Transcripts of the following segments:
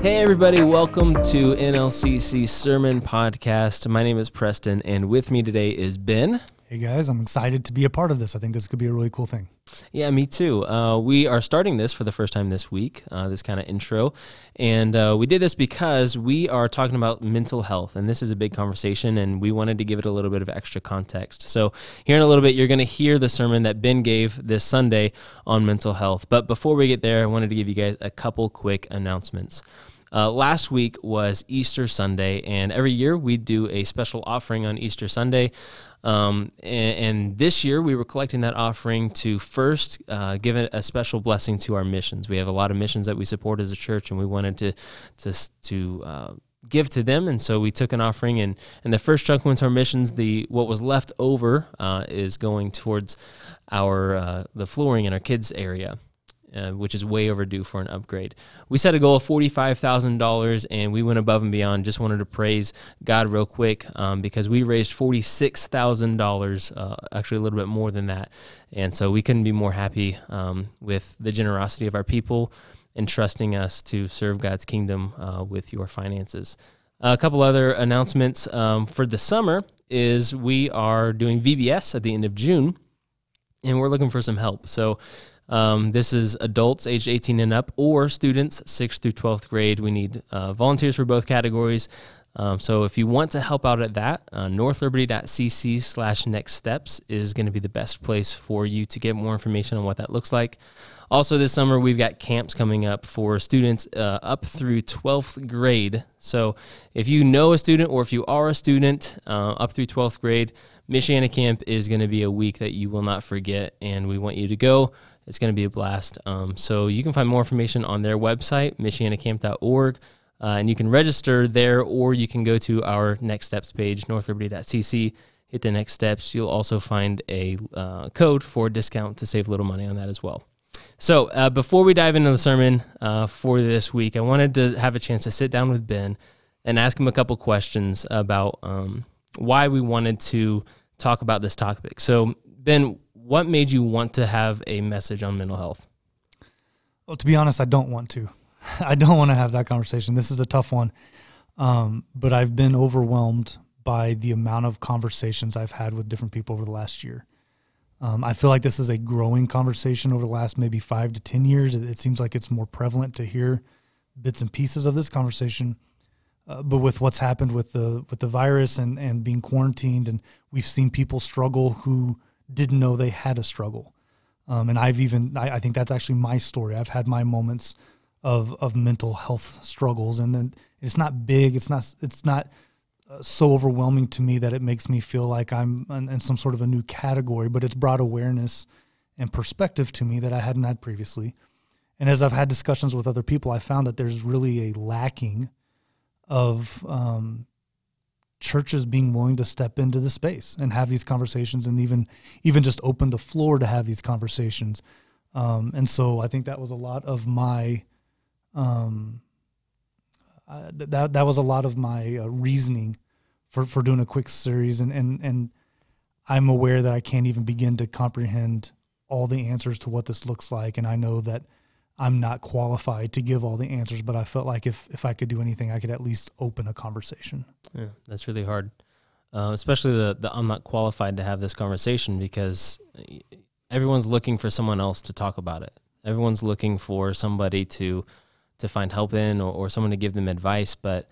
Hey, everybody, welcome to NLCC Sermon Podcast. My name is Preston, and with me today is Ben. Hey guys, I'm excited to be a part of this. I think this could be a really cool thing. Yeah, me too. Uh, we are starting this for the first time this week, uh, this kind of intro. And uh, we did this because we are talking about mental health, and this is a big conversation, and we wanted to give it a little bit of extra context. So, here in a little bit, you're going to hear the sermon that Ben gave this Sunday on mental health. But before we get there, I wanted to give you guys a couple quick announcements. Uh, last week was Easter Sunday, and every year we do a special offering on Easter Sunday. Um, and, and, this year we were collecting that offering to first uh, give it a special blessing to our missions. We have a lot of missions that we support as a church, and we wanted to to to uh, give to them, and so we took an offering, and and the first chunk went to our missions. The what was left over uh, is going towards our uh, the flooring in our kids area. Uh, which is way overdue for an upgrade. We set a goal of $45,000 and we went above and beyond. Just wanted to praise God real quick um, because we raised $46,000, uh, actually a little bit more than that. And so we couldn't be more happy um, with the generosity of our people and trusting us to serve God's kingdom uh, with your finances. a couple other announcements um, for the summer is we are doing VBS at the end of June and we're looking for some help. So um, this is adults aged 18 and up or students 6th through 12th grade. We need uh, volunteers for both categories. Um, so if you want to help out at that, uh, northliberty.cc slash next steps is going to be the best place for you to get more information on what that looks like. Also, this summer, we've got camps coming up for students uh, up through 12th grade. So, if you know a student or if you are a student uh, up through 12th grade, Michiana Camp is going to be a week that you will not forget, and we want you to go. It's going to be a blast. Um, so you can find more information on their website, michianacamp.org, uh, and you can register there, or you can go to our next steps page, northliberty.cc, hit the next steps. You'll also find a uh, code for a discount to save a little money on that as well. So uh, before we dive into the sermon uh, for this week, I wanted to have a chance to sit down with Ben and ask him a couple questions about um, why we wanted to talk about this topic. So, Ben, what made you want to have a message on mental health? Well, to be honest, I don't want to. I don't want to have that conversation. This is a tough one. Um, but I've been overwhelmed by the amount of conversations I've had with different people over the last year. Um, I feel like this is a growing conversation over the last maybe five to 10 years. It, it seems like it's more prevalent to hear bits and pieces of this conversation. Uh, but with what's happened with the with the virus and, and being quarantined, and we've seen people struggle who didn't know they had a struggle. Um, and I've even, I, I, think that's actually my story. I've had my moments of, of mental health struggles and then it's not big. It's not, it's not uh, so overwhelming to me that it makes me feel like I'm in, in, some sort of a new category, but it's brought awareness and perspective to me that I hadn't had previously. And as I've had discussions with other people, I found that there's really a lacking of um, churches being willing to step into the space and have these conversations and even even just open the floor to have these conversations. Um, and so i think that was a lot of my um, uh, that that was a lot of my uh, reasoning for for doing a quick series. And and and i'm aware that i can't even begin to comprehend all the answers to what this looks like. And i know that I'm not qualified to give all the answers, but I felt like if if I could do anything, I could at least open a conversation. Yeah, that's really hard, uh, especially the the I'm not qualified to have this conversation because everyone's looking for someone else to talk about it. Everyone's looking for somebody to to find help in or, or someone to give them advice, but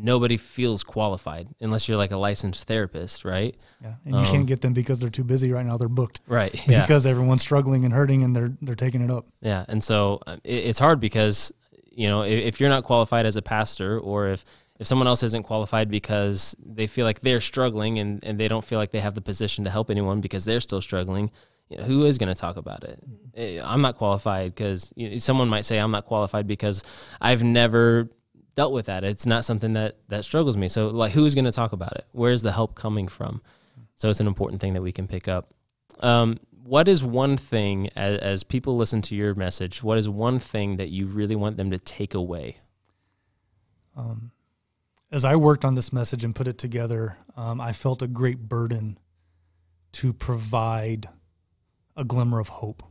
nobody feels qualified unless you're like a licensed therapist, right? Yeah, and you um, can't get them because they're too busy right now. They're booked, right? Yeah. because everyone's struggling and hurting, and they're they're taking it up. Yeah, and so uh, it, it's hard because you know if, if, you're not qualified as a pastor, or if if someone else isn't qualified because they feel like they're struggling and and they don't feel like they have the position to help anyone because they're still struggling. You know, who is going to talk about it? Mm-hmm. Eh, I'm not qualified because you know, someone might say I'm not qualified because I've never dealt with that. It's not something that that struggles me. So like who's going to talk about it? Where's the help coming from? So it's an important thing that we can pick up. Um, what is one thing as, as people listen to your message? What is one thing that you really want them to take away? Um, as I worked on this message and put it together, um, I felt a great burden to provide a glimmer of hope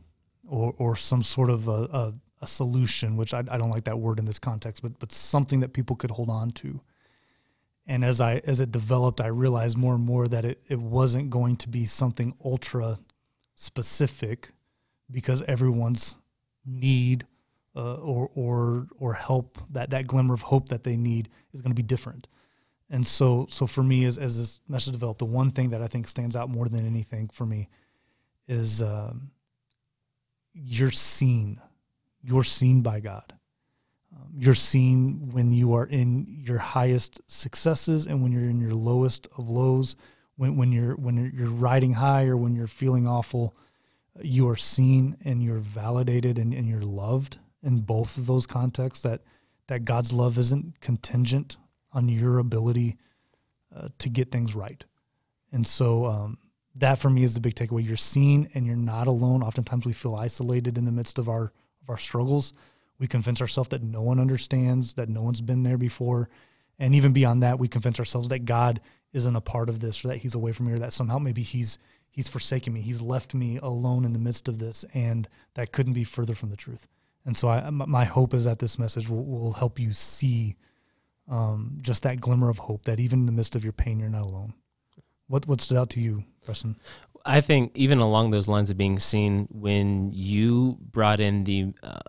or, or some sort of a, a, a solution, which I, I don't like that word in this context, but but something that people could hold on to. And as I as it developed, I realized more and more that it, it wasn't going to be something ultra specific because everyone's need uh, or or or help that that glimmer of hope that they need is going to be different. And so so for me as as this message developed, the one thing that I think stands out more than anything for me is um, you're seen. You're seen by God. Um, you're seen when you are in your highest successes and when you're in your lowest of lows. When when you're when you're riding high or when you're feeling awful, you are seen and you're validated and, and you're loved in both of those contexts. That that God's love isn't contingent on your ability uh, to get things right. And so um, that for me is the big takeaway. You're seen and you're not alone. Oftentimes we feel isolated in the midst of our our struggles. We convince ourselves that no one understands, that no one's been there before. And even beyond that, we convince ourselves that God isn't a part of this or that he's away from me or that somehow maybe he's he's forsaken me. He's left me alone in the midst of this and that couldn't be further from the truth. And so I, my hope is that this message will, will help you see um, just that glimmer of hope that even in the midst of your pain, you're not alone. What what stood out to you, Preston? I think even along those lines of being seen, when you brought in the uh,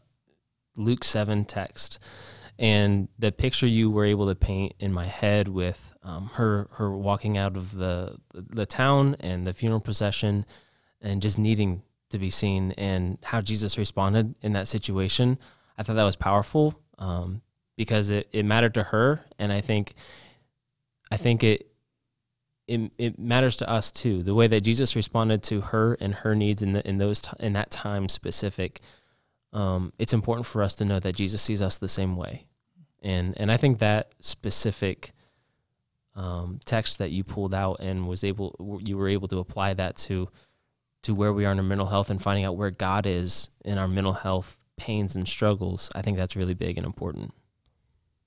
Luke seven text and the picture you were able to paint in my head with um, her her walking out of the the town and the funeral procession and just needing to be seen and how Jesus responded in that situation, I thought that was powerful um, because it, it mattered to her, and I think I think it it, it matters to us too. The way that Jesus responded to her and her needs in the, in those t- in that time specific, um, it's important for us to know that Jesus sees us the same way, and and I think that specific um, text that you pulled out and was able you were able to apply that to to where we are in our mental health and finding out where God is in our mental health pains and struggles. I think that's really big and important.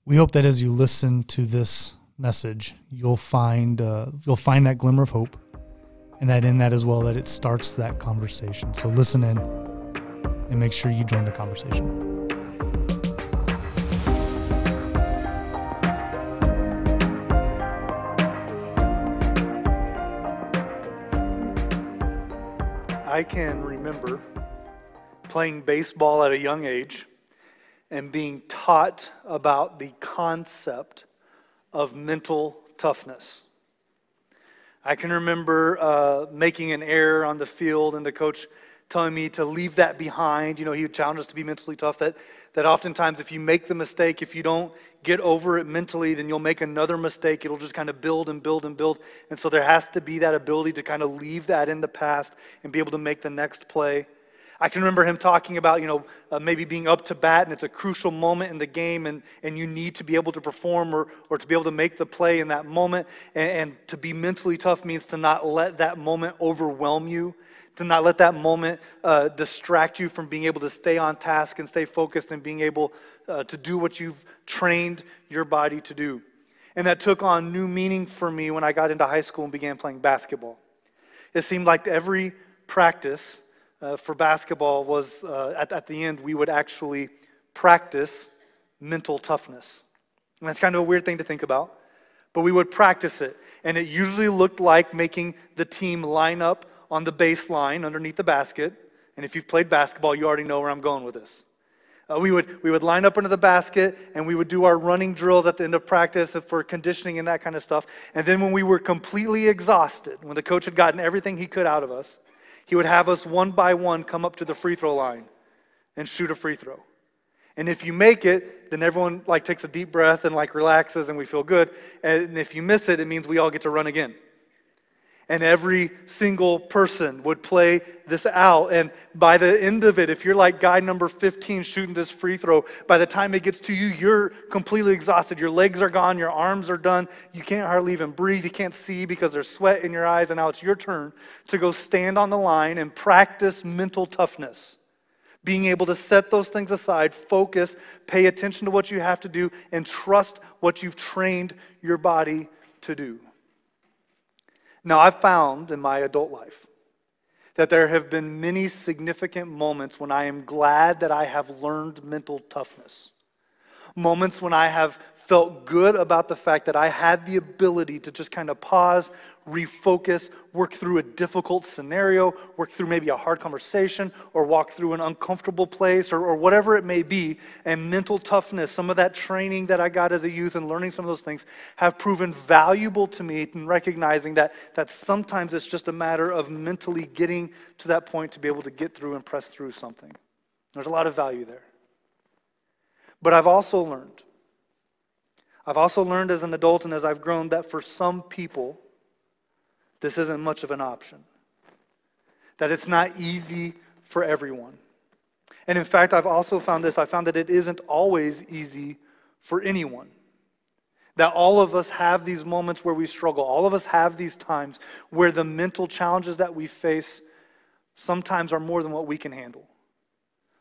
We hope that as you listen to this message, you'll find uh, you'll find that glimmer of hope, and that in that as well that it starts that conversation. So listen in, and make sure you join the conversation. I can remember playing baseball at a young age and being taught about the concept of mental toughness. I can remember uh, making an error on the field and the coach telling me to leave that behind. You know, he would challenge us to be mentally tough. That, that oftentimes, if you make the mistake, if you don't get over it mentally, then you'll make another mistake. It'll just kind of build and build and build. And so there has to be that ability to kind of leave that in the past and be able to make the next play. I can remember him talking about, you know, uh, maybe being up to bat and it's a crucial moment in the game and, and you need to be able to perform or, or to be able to make the play in that moment. And, and to be mentally tough means to not let that moment overwhelm you, to not let that moment uh, distract you from being able to stay on task and stay focused and being able uh, to do what you've trained your body to do. And that took on new meaning for me when I got into high school and began playing basketball. It seemed like every practice, uh, for basketball was uh, at, at the end, we would actually practice mental toughness. And that's kind of a weird thing to think about, but we would practice it. And it usually looked like making the team line up on the baseline underneath the basket. And if you've played basketball, you already know where I'm going with this. Uh, we, would, we would line up under the basket and we would do our running drills at the end of practice for conditioning and that kind of stuff. And then when we were completely exhausted, when the coach had gotten everything he could out of us, he would have us one by one come up to the free throw line and shoot a free throw. And if you make it, then everyone like takes a deep breath and like relaxes and we feel good. And if you miss it, it means we all get to run again and every single person would play this out. And by the end of it, if you're like guy number 15 shooting this free throw, by the time it gets to you, you're completely exhausted. Your legs are gone, your arms are done. You can't hardly even breathe. You can't see because there's sweat in your eyes. And now it's your turn to go stand on the line and practice mental toughness. Being able to set those things aside, focus, pay attention to what you have to do, and trust what you've trained your body to do. Now, I've found in my adult life that there have been many significant moments when I am glad that I have learned mental toughness. Moments when I have felt good about the fact that I had the ability to just kind of pause, refocus, work through a difficult scenario, work through maybe a hard conversation, or walk through an uncomfortable place, or, or whatever it may be. And mental toughness, some of that training that I got as a youth and learning some of those things have proven valuable to me in recognizing that, that sometimes it's just a matter of mentally getting to that point to be able to get through and press through something. There's a lot of value there. But I've also learned, I've also learned as an adult and as I've grown that for some people, this isn't much of an option. That it's not easy for everyone. And in fact, I've also found this I found that it isn't always easy for anyone. That all of us have these moments where we struggle. All of us have these times where the mental challenges that we face sometimes are more than what we can handle.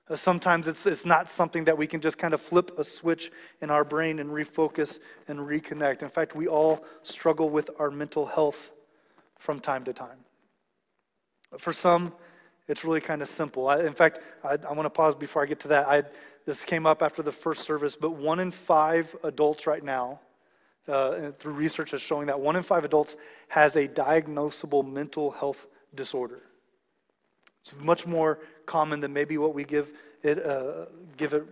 Uh, sometimes it's, it's not something that we can just kind of flip a switch in our brain and refocus and reconnect. In fact, we all struggle with our mental health from time to time. For some, it's really kind of simple. I, in fact, I, I want to pause before I get to that. I, this came up after the first service, but one in five adults right now, uh, through research, is showing that one in five adults has a diagnosable mental health disorder. It's much more common than maybe what we give it, uh, give it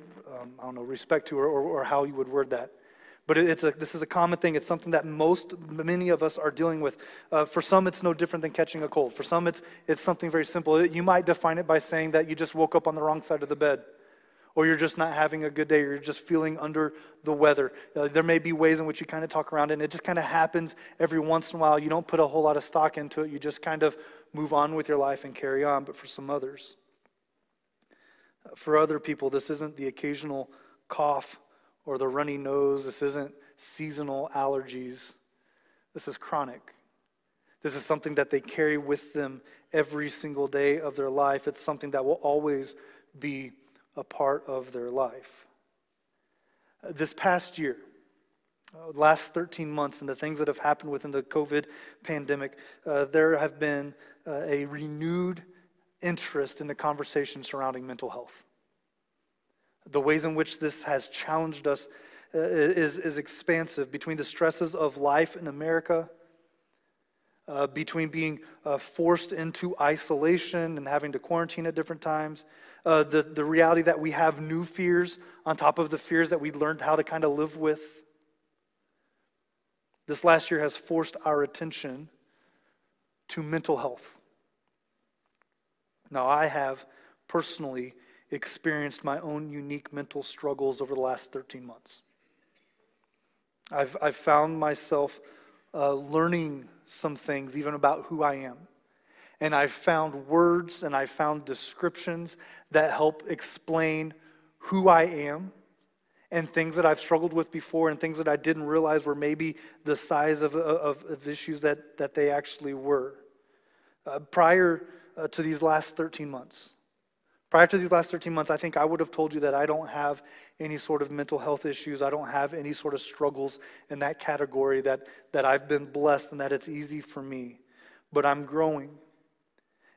um, I don't know, respect to or, or, or how you would word that. But it's a, this is a common thing. It's something that most, many of us are dealing with. Uh, for some, it's no different than catching a cold. For some, it's, it's something very simple. You might define it by saying that you just woke up on the wrong side of the bed, or you're just not having a good day, or you're just feeling under the weather. Uh, there may be ways in which you kind of talk around it, and it just kind of happens every once in a while. You don't put a whole lot of stock into it. You just kind of move on with your life and carry on. But for some others, uh, for other people, this isn't the occasional cough or the runny nose. This isn't seasonal allergies. This is chronic. This is something that they carry with them every single day of their life. It's something that will always be a part of their life. This past year, uh, last 13 months, and the things that have happened within the COVID pandemic, uh, there have been uh, a renewed interest in the conversation surrounding mental health. The ways in which this has challenged us uh, is, is expansive between the stresses of life in America, uh, between being uh, forced into isolation and having to quarantine at different times, uh, the, the reality that we have new fears on top of the fears that we learned how to kind of live with. This last year has forced our attention to mental health. Now, I have personally experienced my own unique mental struggles over the last 13 months. I've, I've found myself uh, learning some things, even about who I am. And I've found words and I've found descriptions that help explain who I am and things that I've struggled with before and things that I didn't realize were maybe the size of, of, of issues that, that they actually were. Uh, prior uh, to these last 13 months, Prior to these last 13 months, I think I would have told you that I don't have any sort of mental health issues. I don't have any sort of struggles in that category, that, that I've been blessed and that it's easy for me. But I'm growing.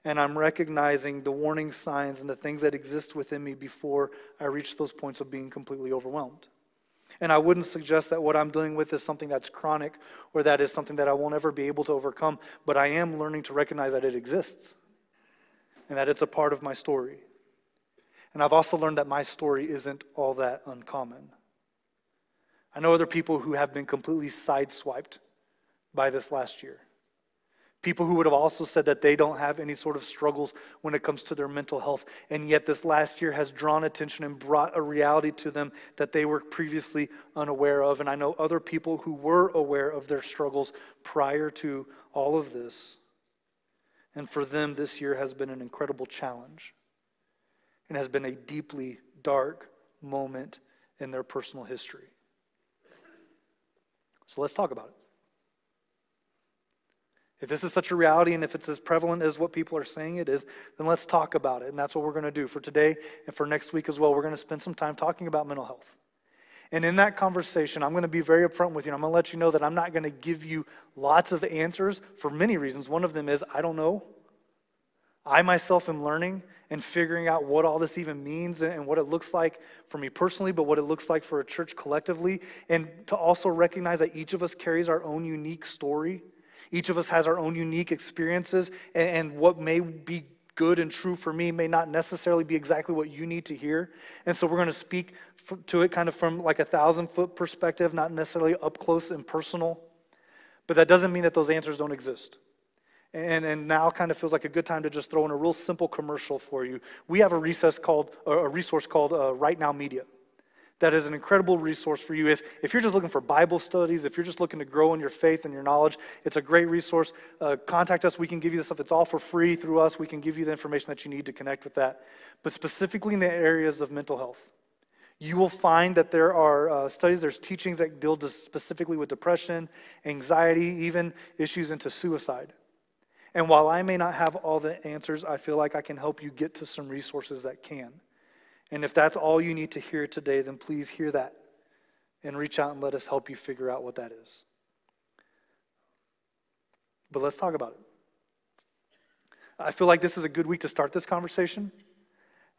And I'm recognizing the warning signs and the things that exist within me before I reach those points of being completely overwhelmed. And I wouldn't suggest that what I'm dealing with is something that's chronic or that is something that I won't ever be able to overcome, but I am learning to recognize that it exists and that it's a part of my story. And I've also learned that my story isn't all that uncommon. I know other people who have been completely sideswiped by this last year. People who would have also said that they don't have any sort of struggles when it comes to their mental health. And yet, this last year has drawn attention and brought a reality to them that they were previously unaware of. And I know other people who were aware of their struggles prior to all of this. And for them, this year has been an incredible challenge and has been a deeply dark moment in their personal history. So let's talk about it. If this is such a reality and if it's as prevalent as what people are saying it is, then let's talk about it. And that's what we're going to do for today and for next week as well. We're going to spend some time talking about mental health. And in that conversation, I'm going to be very upfront with you. I'm going to let you know that I'm not going to give you lots of answers for many reasons. One of them is I don't know. I myself am learning and figuring out what all this even means and what it looks like for me personally, but what it looks like for a church collectively. And to also recognize that each of us carries our own unique story. Each of us has our own unique experiences, and, what may be good and true for me may not necessarily be exactly what you need to hear. And so we're going to speak to it kind of from like a thousand foot perspective, not necessarily up close and personal. But that doesn't mean that those answers don't exist. And, and now kind of feels like a good time to just throw in a real simple commercial for you. We have a recess called, a resource called uh, Right Now Media. That is an incredible resource for you. If, if you're just looking for Bible studies, if you're just looking to grow in your faith and your knowledge, it's a great resource. Uh, contact us. We can give you the stuff. It's all for free through us. We can give you the information that you need to connect with that. But specifically in the areas of mental health, you will find that there are uh, studies, there's teachings that deal specifically with depression, anxiety, even issues into suicide. And while I may not have all the answers, I feel like I can help you get to some resources that can. And if that's all you need to hear today, then please hear that and reach out and let us help you figure out what that is. But let's talk about it. I feel like this is a good week to start this conversation.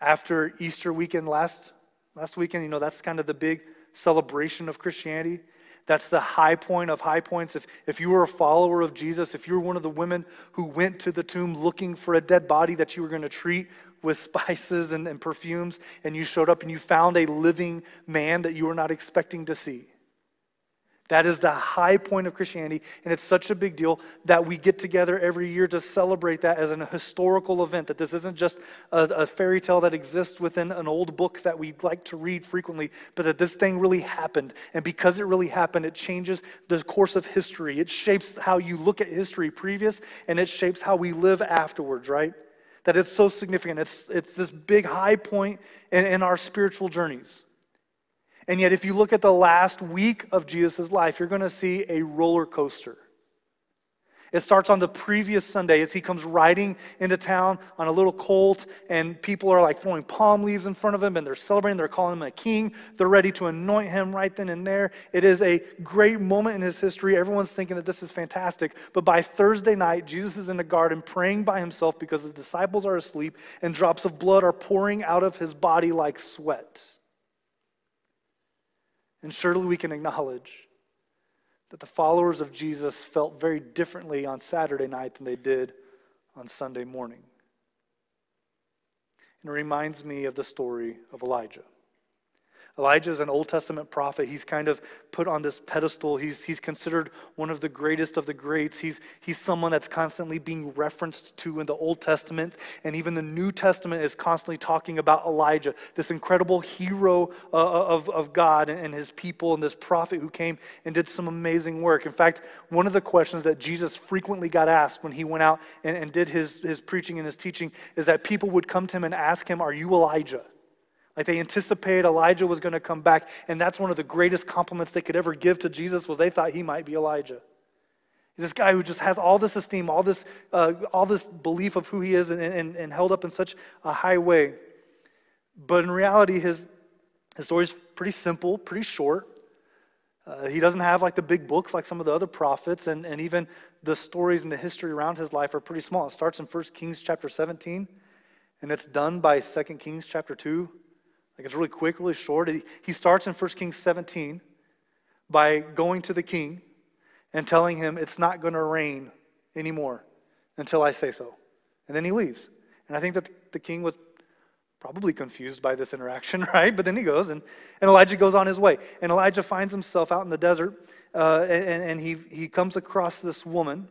After Easter weekend last, last weekend, you know, that's kind of the big celebration of Christianity. That's the high point of high points. If, if you were a follower of Jesus, if you were one of the women who went to the tomb looking for a dead body that you were going to treat with spices and, and perfumes, and you showed up and you found a living man that you were not expecting to see, that is the high point of Christianity, and it's such a big deal that we get together every year to celebrate that as an historical event. That this isn't just a, a, fairy tale that exists within an old book that we like to read frequently, but that this thing really happened. And because it really happened, it changes the course of history. It shapes how you look at history previous, and it shapes how we live afterwards, right? That it's so significant. It's, it's this big high point in, in our spiritual journeys. And yet, if you look at the last week of Jesus' life, you're going to see a roller coaster. It starts on the previous Sunday as he comes riding into town on a little colt, and people are like throwing palm leaves in front of him, and they're celebrating. They're calling him a king. They're ready to anoint him right then and there. It is a great moment in his history. Everyone's thinking that this is fantastic. But by Thursday night, Jesus is in the garden praying by himself because his disciples are asleep, and drops of blood are pouring out of his body like sweat. And surely we can acknowledge that the followers of Jesus felt very differently on Saturday night than they did on Sunday morning. And it reminds me of the story of Elijah. Elijah is an Old Testament prophet. He's kind of put on this pedestal. He's, he's considered one of the greatest of the greats. He's, he's someone that's constantly being referenced to in the Old Testament. And even the New Testament is constantly talking about Elijah, this incredible hero uh, uh, of, of God and, and his people, and this prophet who came and did some amazing work. In fact, one of the questions that Jesus frequently got asked when he went out and, and did his, his preaching and his teaching is that people would come to him and ask him, Are you Elijah? Like they anticipated Elijah was going to come back, and that's one of the greatest compliments they could ever give to Jesus was they thought he might be Elijah. He's this guy who just has all this esteem, all this, uh, all this belief of who he is, and, and, and held up in such a high way. But in reality, his, his story is pretty simple, pretty short. Uh, he doesn't have like the big books like some of the other prophets, and, and even the stories and the history around his life are pretty small. It starts in 1 Kings chapter 17, and it's done by 2 Kings chapter 2. Like it's really quick, really short. He starts in 1 Kings 17 by going to the king and telling him it's not going to rain anymore until I say so. And then he leaves. And I think that the king was probably confused by this interaction, right? But then he goes, and, and Elijah goes on his way. And Elijah finds himself out in the desert, uh, and, and he, he comes across this woman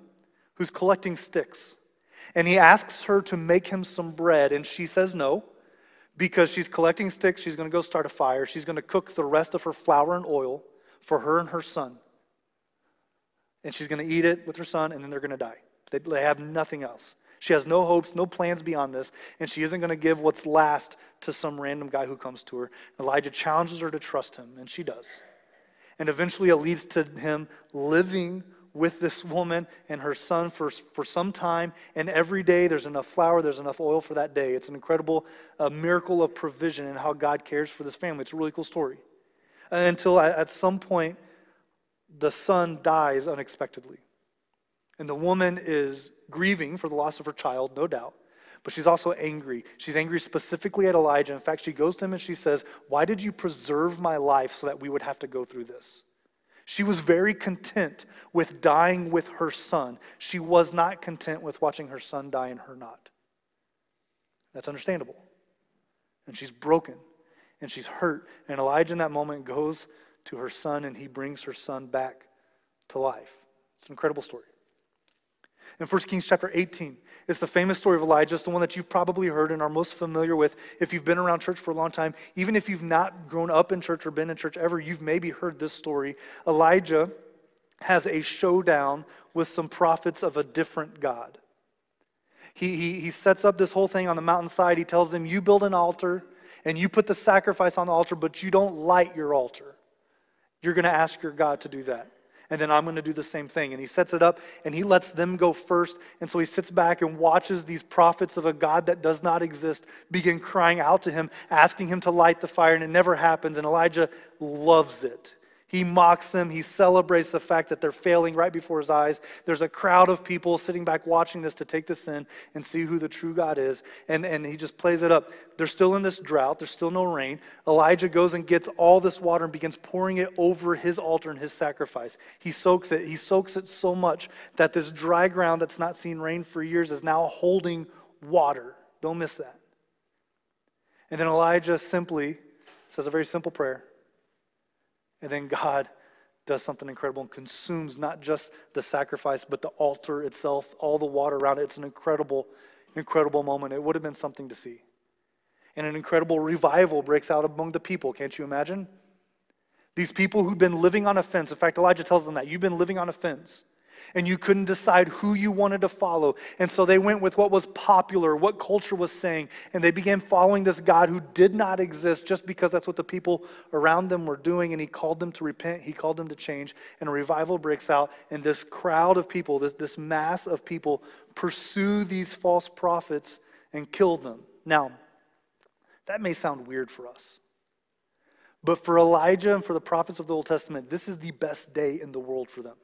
who's collecting sticks. And he asks her to make him some bread, and she says no because she's collecting sticks. She's going to go start a fire. She's going to cook the rest of her flour and oil for her and her son. And she's going to eat it with her son, and then they're going to die. They, they have nothing else. She has no hopes, no plans beyond this, and she isn't going to give what's last to some random guy who comes to her. Elijah challenges her to trust him, and she does. And eventually it leads to him living with this woman and her son for, for some time, and every day there's enough flour, there's enough oil for that day. It's an incredible uh, miracle of provision and how God cares for this family. It's a really cool story. Until at, at some point, the son dies unexpectedly. And the woman is grieving for the loss of her child, no doubt. but she's also angry. She's angry specifically at Elijah. In fact, she goes to him and she says, Why did you preserve my life so that we would have to go through this? She was very content with dying with her son. She was not content with watching her son die and her not. That's understandable. And she's broken and she's hurt. And Elijah, in that moment, goes to her son and he brings her son back to life. It's an incredible story. In 1 Kings chapter 18, it's the famous story of Elijah. It's the one that you've probably heard and are most familiar with if you've been around church for a long time. Even if you've not grown up in church or been in church ever, you've maybe heard this story. Elijah has a showdown with some prophets of a different God. He, he, he sets up this whole thing on the mountainside. He tells them, You build an altar and you put the sacrifice on the altar, but you don't light your altar. You're going to ask your God to do that and then I'm going to do the same thing. And he sets it up and he lets them go first. And so he sits back and watches these prophets of a God that does not exist begin crying out to him, asking him to light the fire, and it never happens. And Elijah loves it. He mocks them. He celebrates the fact that they're failing right before his eyes. There's a crowd of people sitting back watching this to take this in and see who the true God is. And, and he just plays it up. They're still in this drought. There's still no rain. Elijah goes and gets all this water and begins pouring it over his altar and his sacrifice. He soaks it. He soaks it so much that this dry ground that's not seen rain for years is now holding water. Don't miss that. And then Elijah simply says a very simple prayer. And then God does something incredible and consumes not just the sacrifice, but the altar itself, all the water around it. It's an incredible, incredible moment. It would have been something to see. And an incredible revival breaks out among the people. Can't you imagine? These people who've been living on a fence. In fact, Elijah tells them that you've been living on a fence and you couldn't decide who you wanted to follow. And so they went with what was popular, what culture was saying, and they began following this God who did not exist just because that's what the people around them were doing. And he called them to repent, he called them to change, and a revival breaks out. And this crowd of people, this, this mass of people, pursue these false prophets and kill them. Now, that may sound weird for us. But for Elijah and for the prophets of the Old Testament, this is the best day in the world for them.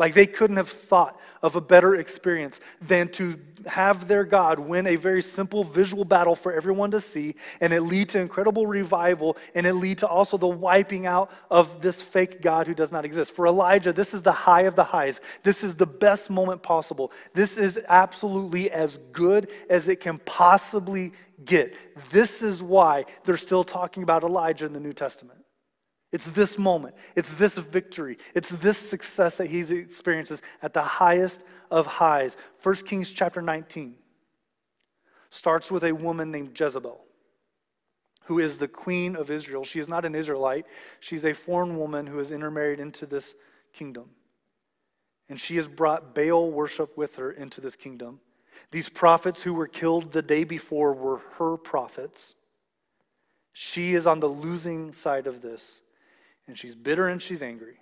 Like they couldn't have thought of a better experience than to have their God win a very simple visual battle for everyone to see, and it lead to incredible revival, and it lead to also the wiping out of this fake God who does not exist. For Elijah, this is the high of the highs. This is the best moment possible. This is absolutely as good as it can possibly get. This is why they're still talking about Elijah in the New Testament. It's this moment, it's this victory, it's this success that he experiences at the highest of highs. 1 Kings chapter 19 starts with a woman named Jezebel, who is the queen of Israel. She is not an Israelite, she's a foreign woman who is intermarried into this kingdom. And she has brought Baal worship with her into this kingdom. These prophets who were killed the day before were her prophets. She is on the losing side of this and she's bitter and she's angry.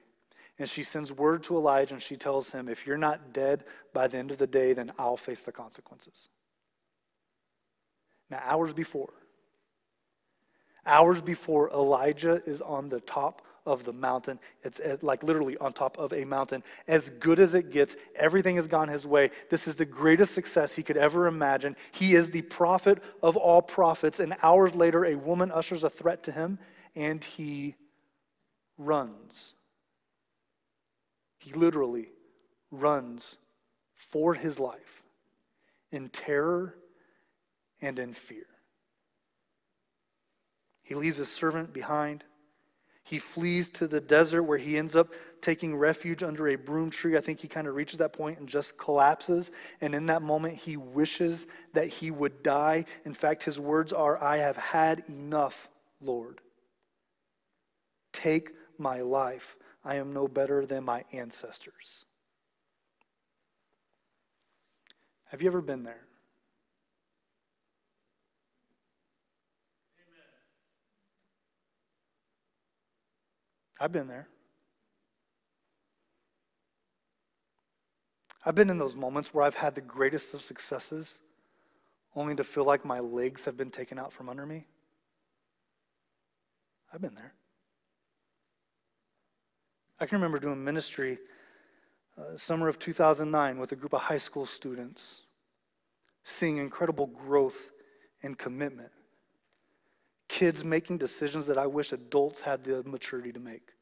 And she sends word to Elijah and she tells him, If you're not dead by the end of the day, then I'll face the consequences. Now, hours before, hours before Elijah is on the top of the mountain, it's like literally on top of a mountain, as good as it gets. Everything has gone his way. This is the greatest success he could ever imagine. He is the prophet of all prophets. And hours later, a woman ushers a threat to him, and he runs. He literally runs for his life in terror and in fear. He leaves his servant behind. He flees to the desert where he ends up taking refuge under a broom tree. I think he kind of reaches that point and just collapses. And in that moment, he wishes that he would die. In fact, his words are, I have had enough, Lord. Take my life. I am no better than my ancestors. Have you ever been there? I've been there. I've been in those moments where I've had the greatest of successes only to feel like my legs have been taken out from under me. I've been there. I can remember doing ministry uh, summer of 2009 with a group of high school students, seeing incredible growth and commitment. Kids making decisions that I wish adults had the maturity to make.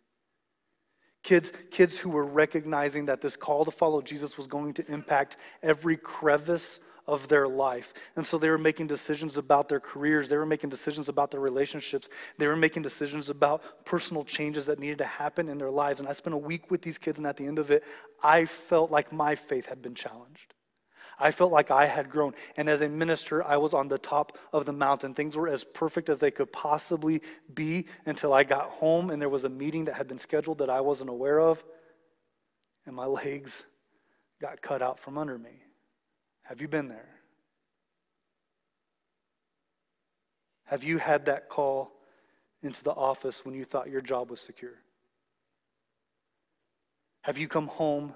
Kids, kids who were recognizing that this call to follow Jesus was going to impact every crevice of their life. And so they were making decisions about their careers, they were making decisions about their relationships, they were making decisions about personal changes that needed to happen in their lives. And I spent a week with these kids, and at the end of it, I felt like my faith had been challenged. I felt like I had grown. And as a minister, I was on the top of the mountain. Things were as perfect as they could possibly be until I got home and there was a meeting that had been scheduled that I wasn't aware of, and my legs got cut out from under me. Have you been there? Have you had that call into the office when you thought your job was secure? Have you come home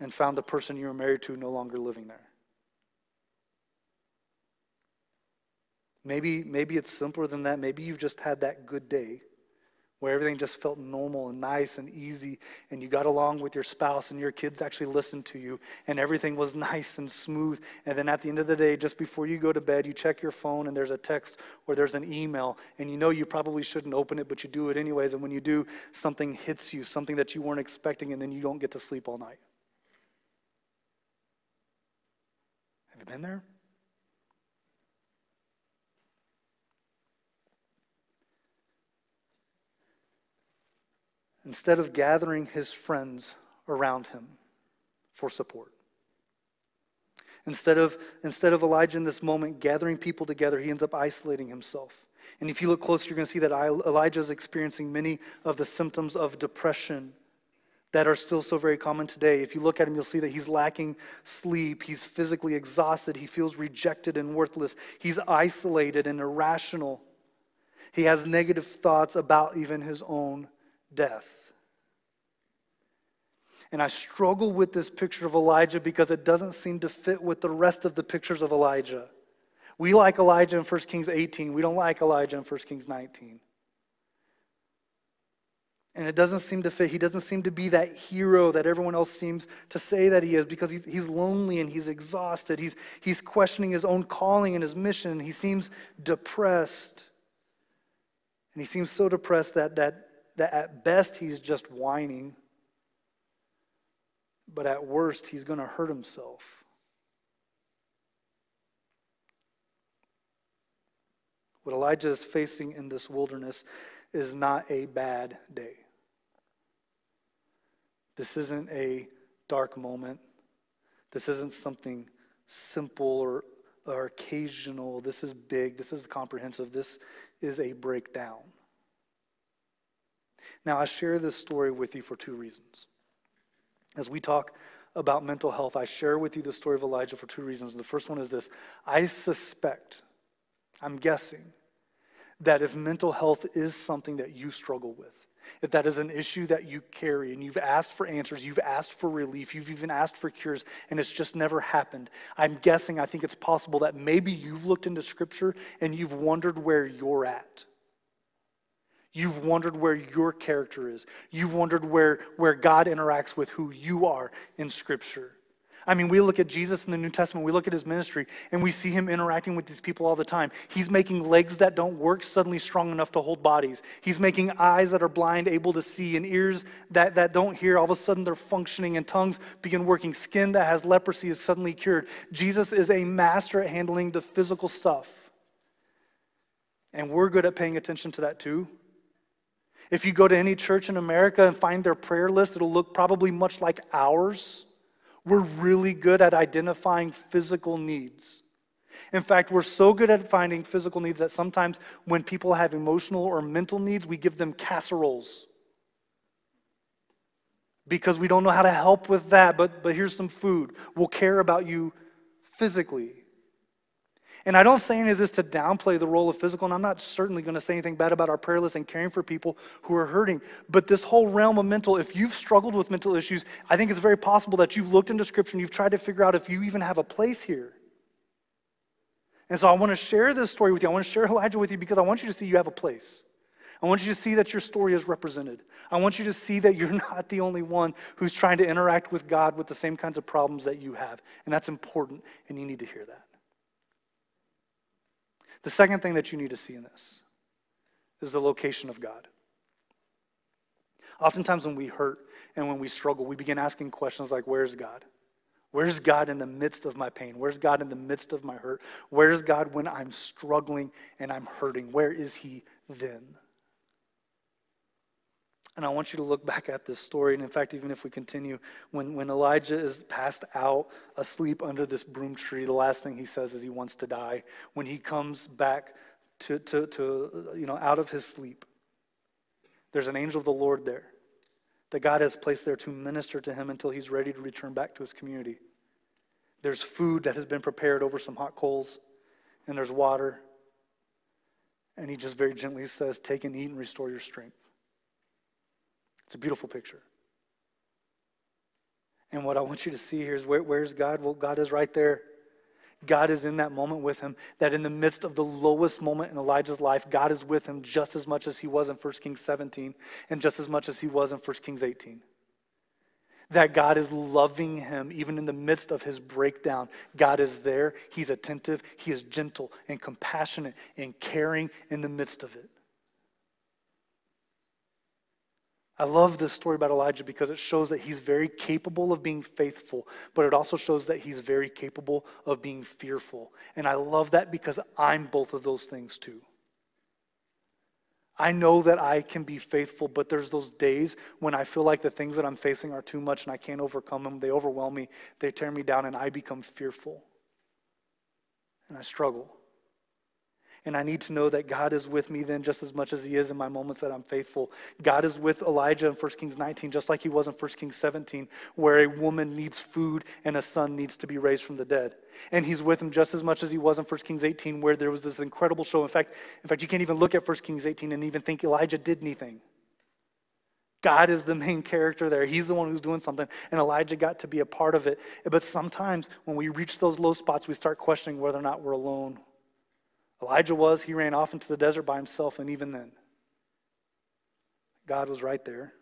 and found the person you were married to no longer living there. Maybe, maybe it's simpler than that. Maybe you've just had that good day where everything just felt normal and nice and easy, and you got along with your spouse, and your kids actually listened to you, and everything was nice and smooth. And then at the end of the day, just before you go to bed, you check your phone, and there's a text or there's an email, and you know you probably shouldn't open it, but you do it anyways. And when you do, something hits you, something that you weren't expecting, and then you don't get to sleep all night. Have you been there? Instead of gathering his friends around him for support. Instead of, instead of Elijah in this moment gathering people together, he ends up isolating himself. And if you look closer, you're going to see that Elijah is experiencing many of the symptoms of depression that are still so very common today. If you look at him, you'll see that he's lacking sleep. He's physically exhausted. He feels rejected and worthless. He's isolated and irrational. He has negative thoughts about even his own death. And I struggle with this picture of Elijah because it doesn't seem to fit with the rest of the pictures of Elijah. We like Elijah in 1 Kings 18. We don't like Elijah in 1 Kings 19. And it doesn't seem to fit. He doesn't seem to be that hero that everyone else seems to say that he is because he's, he's lonely and he's exhausted. He's, he's questioning his own calling and his mission. He seems depressed. And he seems so depressed that, that, that at best he's just whining, but at worst he's going to hurt himself. What Elijah is facing in this wilderness is not a bad day. This isn't a dark moment. This isn't something simple or, or occasional. This is big. This is comprehensive. This is a breakdown. Now, I share this story with you for two reasons. As we talk about mental health, I share with you the story of Elijah for two reasons. The first one is this I suspect, I'm guessing, that if mental health is something that you struggle with, if that is an issue that you carry and you've asked for answers, you've asked for relief, you've even asked for cures, and it's just never happened, I'm guessing, I think it's possible that maybe you've looked into Scripture and you've wondered where you're at. You've wondered where your character is. You've wondered where, where God interacts with who you are in Scripture. I mean, we look at Jesus in the New Testament, we look at his ministry, and we see him interacting with these people all the time. He's making legs that don't work suddenly strong enough to hold bodies. He's making eyes that are blind able to see, and ears that, that don't hear. All of a sudden, they're functioning, and tongues begin working. Skin that has leprosy is suddenly cured. Jesus is a master at handling the physical stuff. And we're good at paying attention to that too. If you go to any church in America and find their prayer list, it'll look probably much like ours. We're really good at identifying physical needs. In fact, we're so good at finding physical needs that sometimes when people have emotional or mental needs, we give them casseroles. Because we don't know how to help with that, but, but here's some food. We'll care about you physically. And I don't say any of this to downplay the role of physical, and I'm not certainly going to say anything bad about our prayer list and caring for people who are hurting. But this whole realm of mental, if you've struggled with mental issues, I think it's very possible that you've looked into Scripture and you've tried to figure out if you even have a place here. And so I want to share this story with you. I want to share Elijah with you because I want you to see you have a place. I want you to see that your story is represented. I want you to see that you're not the only one who's trying to interact with God with the same kinds of problems that you have. And that's important, and you need to hear that. The second thing that you need to see in this is the location of God. Oftentimes, when we hurt and when we struggle, we begin asking questions like, Where's God? Where's God in the midst of my pain? Where's God in the midst of my hurt? Where's God when I'm struggling and I'm hurting? Where is He then? And I want you to look back at this story. And in fact, even if we continue, when, when Elijah is passed out asleep under this broom tree, the last thing he says is he wants to die. When he comes back to, to, to you know, out of his sleep, there's an angel of the Lord there that God has placed there to minister to him until he's ready to return back to his community. There's food that has been prepared over some hot coals, and there's water. And he just very gently says, Take and eat and restore your strength. It's a beautiful picture. And what I want you to see here is where, where's God? Well, God is right there. God is in that moment with him, that in the midst of the lowest moment in Elijah's life, God is with him just as much as he was in 1 Kings 17 and just as much as he was in 1 Kings 18. That God is loving him even in the midst of his breakdown. God is there, he's attentive, he is gentle and compassionate and caring in the midst of it. I love this story about Elijah because it shows that he's very capable of being faithful, but it also shows that he's very capable of being fearful. And I love that because I'm both of those things too. I know that I can be faithful, but there's those days when I feel like the things that I'm facing are too much and I can't overcome them. They overwhelm me, they tear me down, and I become fearful. And I struggle. And I need to know that God is with me then just as much as He is in my moments that I'm faithful. God is with Elijah in 1 Kings 19, just like He was in 1 Kings 17, where a woman needs food and a son needs to be raised from the dead. And He's with him just as much as He was in 1 Kings 18, where there was this incredible show. In fact, in fact, you can't even look at 1 Kings 18 and even think Elijah did anything. God is the main character there. He's the one who's doing something, and Elijah got to be a part of it. But sometimes when we reach those low spots, we start questioning whether or not we're alone Elijah was, he ran off into the desert by himself, and even then, God was right there.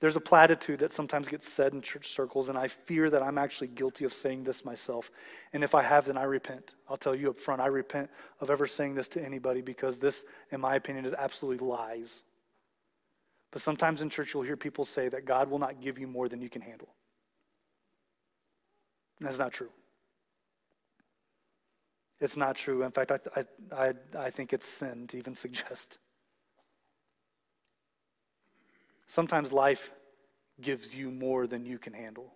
There's a platitude that sometimes gets said in church circles, and I fear that I'm actually guilty of saying this myself. And if I have, then I repent. I'll tell you up front, I repent of ever saying this to anybody because this, in my opinion, is absolutely lies. But sometimes in church, you'll hear people say that God will not give you more than you can handle. And that's not true. It's not true. In fact, I, I, I, think it's sin to even suggest. Sometimes life gives you more than you can handle.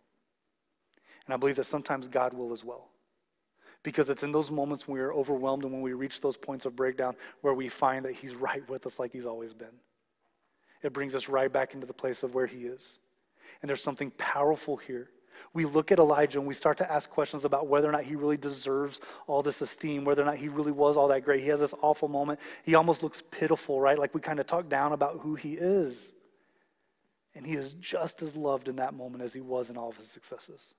And I believe that sometimes God will as well. Because it's in those moments when we are overwhelmed and when we reach those points of breakdown where we find that He's right with us like He's always been. It brings us right back into the place of where He is. And there's something powerful here we look at Elijah and we start to ask questions about whether or not he really deserves all this esteem, whether or not he really was all that great. He has this awful moment. He almost looks pitiful, right? Like we kind of talk down about who he is. And he is just as loved in that moment as he was in all of his successes.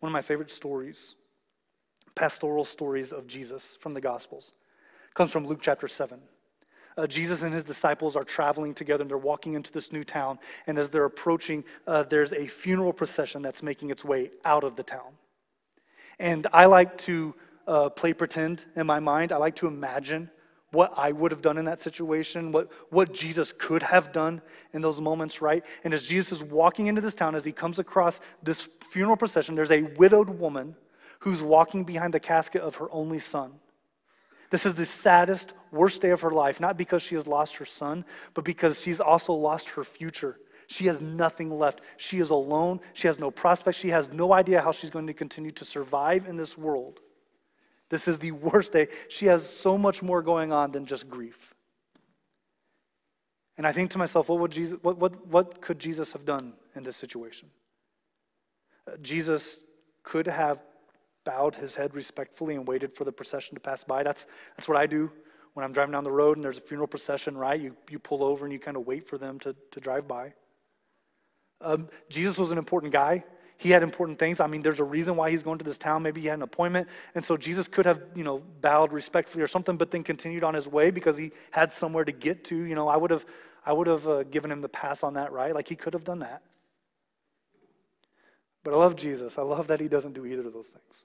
One of my favorite stories, pastoral stories of Jesus from the Gospels, comes from Luke chapter 7. Uh, Jesus and his disciples are traveling together and they're walking into this new town. And as they're approaching, uh, there's a funeral procession that's making its way out of the town. And I like to uh, play pretend in my mind. I like to imagine what I would have done in that situation, what, what Jesus could have done in those moments, right? And as Jesus is walking into this town, as he comes across this funeral procession, there's a widowed woman who's walking behind the casket of her only son. This is the saddest, worst day of her life, not because she has lost her son, but because she's also lost her future. She has nothing left. She is alone. She has no prospects. She has no idea how she's going to continue to survive in this world. This is the worst day. She has so much more going on than just grief. And I think to myself, what, would Jesus, what, what, what could Jesus have done in this situation? Uh, Jesus could have bowed his head respectfully and waited for the procession to pass by. That's, that's what I do when I'm driving down the road and there's a funeral procession, right? You, you pull over and you kind of wait for them to, to drive by. Um, Jesus was an important guy. He had important things. I mean, there's a reason why he's going to this town. Maybe he had an appointment. And so Jesus could have, you know, bowed respectfully or something, but then continued on his way because he had somewhere to get to. You know, I would have, I would have uh, given him the pass on that, right? Like he could have done that. But I love Jesus. I love that he doesn't do either of those things.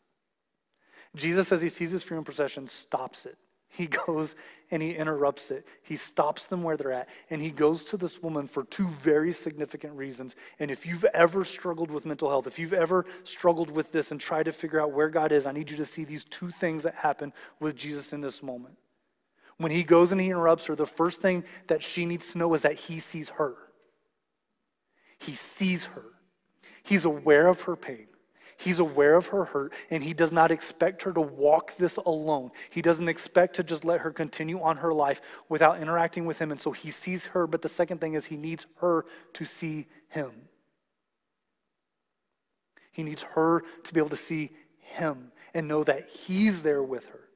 Jesus, as he sees his funeral procession, stops it. He goes and he interrupts it. He stops them where they're at. And he goes to this woman for two very significant reasons. And if you've ever struggled with mental health, if you've ever struggled with this and tried to figure out where God is, I need you to see these two things that happen with Jesus in this moment. When he goes and he interrupts her, the first thing that she needs to know is that he sees her. He sees her. He's aware of her pain. He's aware of her hurt, and he does not expect her to walk this alone. He doesn't expect to just let her continue on her life without interacting with him. And so he sees her, but the second thing is he needs her to see him. He needs her to be able to see him and know that he's there with her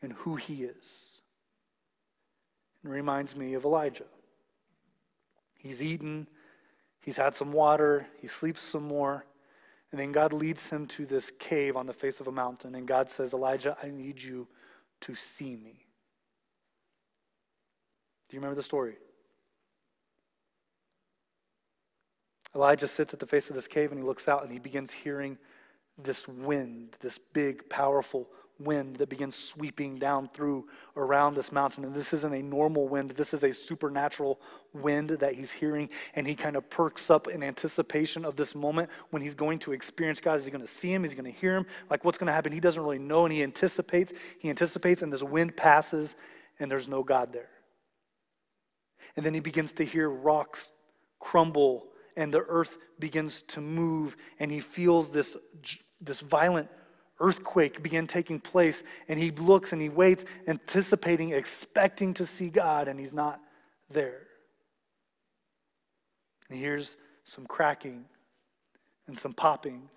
and who he is. It reminds me of Elijah. He's eaten, he's had some water, he sleeps some more. And then God leads him to this cave on the face of a mountain. And God says, Elijah, I need you to see me. Do you remember the story? Elijah sits at the face of this cave and he looks out and he begins hearing this wind, this big, powerful wind that begins sweeping down through around this mountain. And this isn't a normal wind, this is a supernatural wind that he's hearing. And he kind of perks up in anticipation of this moment when he's going to experience God. Is he going to see him? Is he going to hear him? Like what's going to happen? He doesn't really know. And he anticipates, he anticipates, and this wind passes, and there's no God there. And then he begins to hear rocks crumble and the earth begins to move and he feels this, this violent earthquake begin taking place, and he looks and he waits, anticipating, expecting to see God, and he's not there. And he hears some cracking and some popping,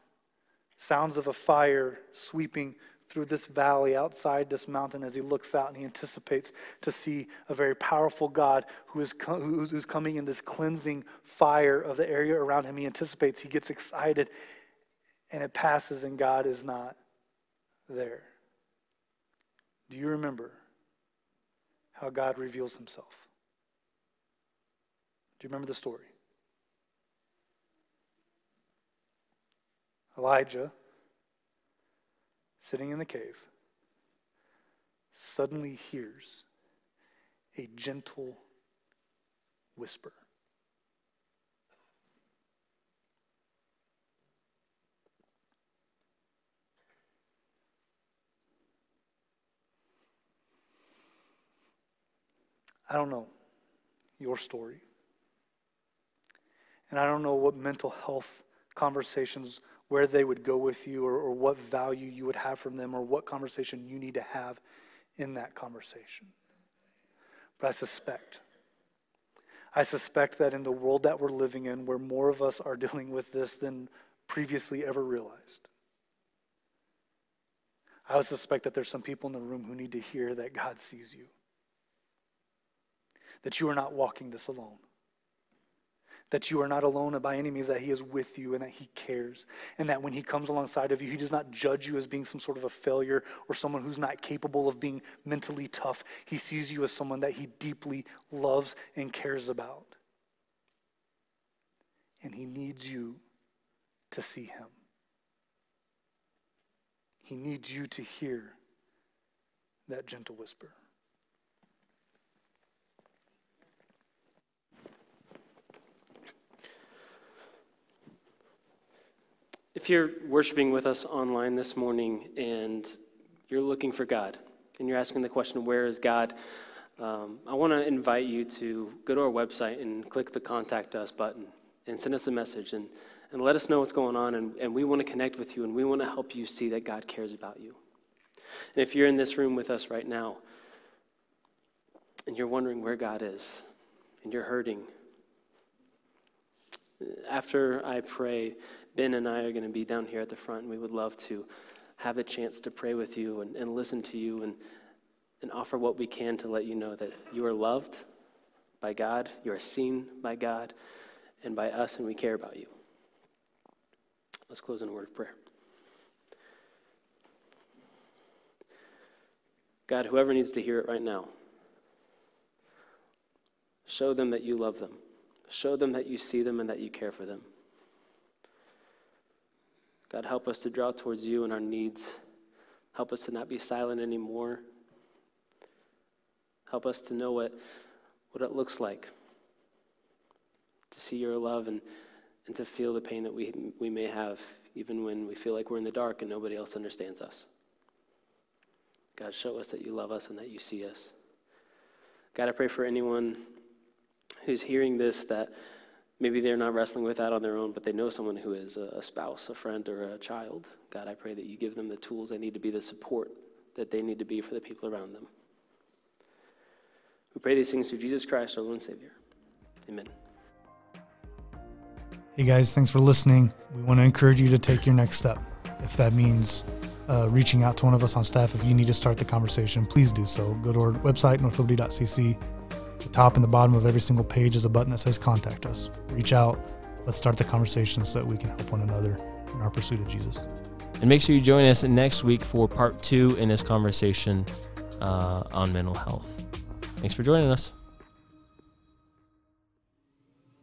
sounds of a fire sweeping through this valley outside this mountain as he looks out and he anticipates to see a very powerful God who is co- who's coming in this cleansing fire of the area around him. He anticipates, he gets excited, and it passes, and God is not there. Do you remember how God reveals himself? Do you remember the story? Elijah, sitting in the cave, suddenly hears a gentle whisper. I don't know your story. And I don't know what mental health conversations, where they would go with you, or, or what value you would have from them, or what conversation you need to have in that conversation. But I suspect, I suspect that in the world that we're living in, where more of us are dealing with this than previously ever realized, I would suspect that there's some people in the room who need to hear that God sees you that you are not walking this alone. That you are not alone by any means, that He is with you and that He cares. And that when He comes alongside of you, He does not judge you as being some sort of a failure or someone who's not capable of being mentally tough. He sees you as someone that He deeply loves and cares about. And He needs you to see Him. He needs you to hear that gentle whisper. If you're worshiping with us online this morning and you're looking for God and you're asking the question, Where is God? Um, I want to invite you to go to our website and click the Contact Us button and send us a message and, and let us know what's going on. And, and we want to connect with you and we want to help you see that God cares about you. And if you're in this room with us right now and you're wondering where God is and you're hurting, after I pray, Ben and I are going to be down here at the front, and we would love to have a chance to pray with you and, and listen to you and, and offer what we can to let you know that you are loved by God, you are seen by God and by us, and we care about you. Let's close in a word of prayer. God, whoever needs to hear it right now, show them that you love them. Show them that you see them and that you care for them. God, help us to draw towards you and our needs. Help us to not be silent anymore. Help us to know what, what it looks like to see your love and, and to feel the pain that we, we may have, even when we feel like we're in the dark and nobody else understands us. God, show us that you love us and that you see us. God, I pray for anyone who's hearing this that maybe they're not wrestling with that on their own, but they know someone who is a spouse, a friend, or a child. God, I pray that you give them the tools they need to be the support that they need to be for the people around them. We pray these things through Jesus Christ, our Lord and Savior. Amen. Hey guys, thanks for listening. We want to encourage you to take your next step. If that means uh, reaching out to one of us on staff, if you need to start the conversation, please do so. Go to our website, northliberty.cc. The top and the bottom of every single page is a button that says contact us. Reach out. Let's start the conversation so that we can help one another in our pursuit of Jesus. And make sure you join us next week for part two in this conversation uh, on mental health. Thanks for joining us.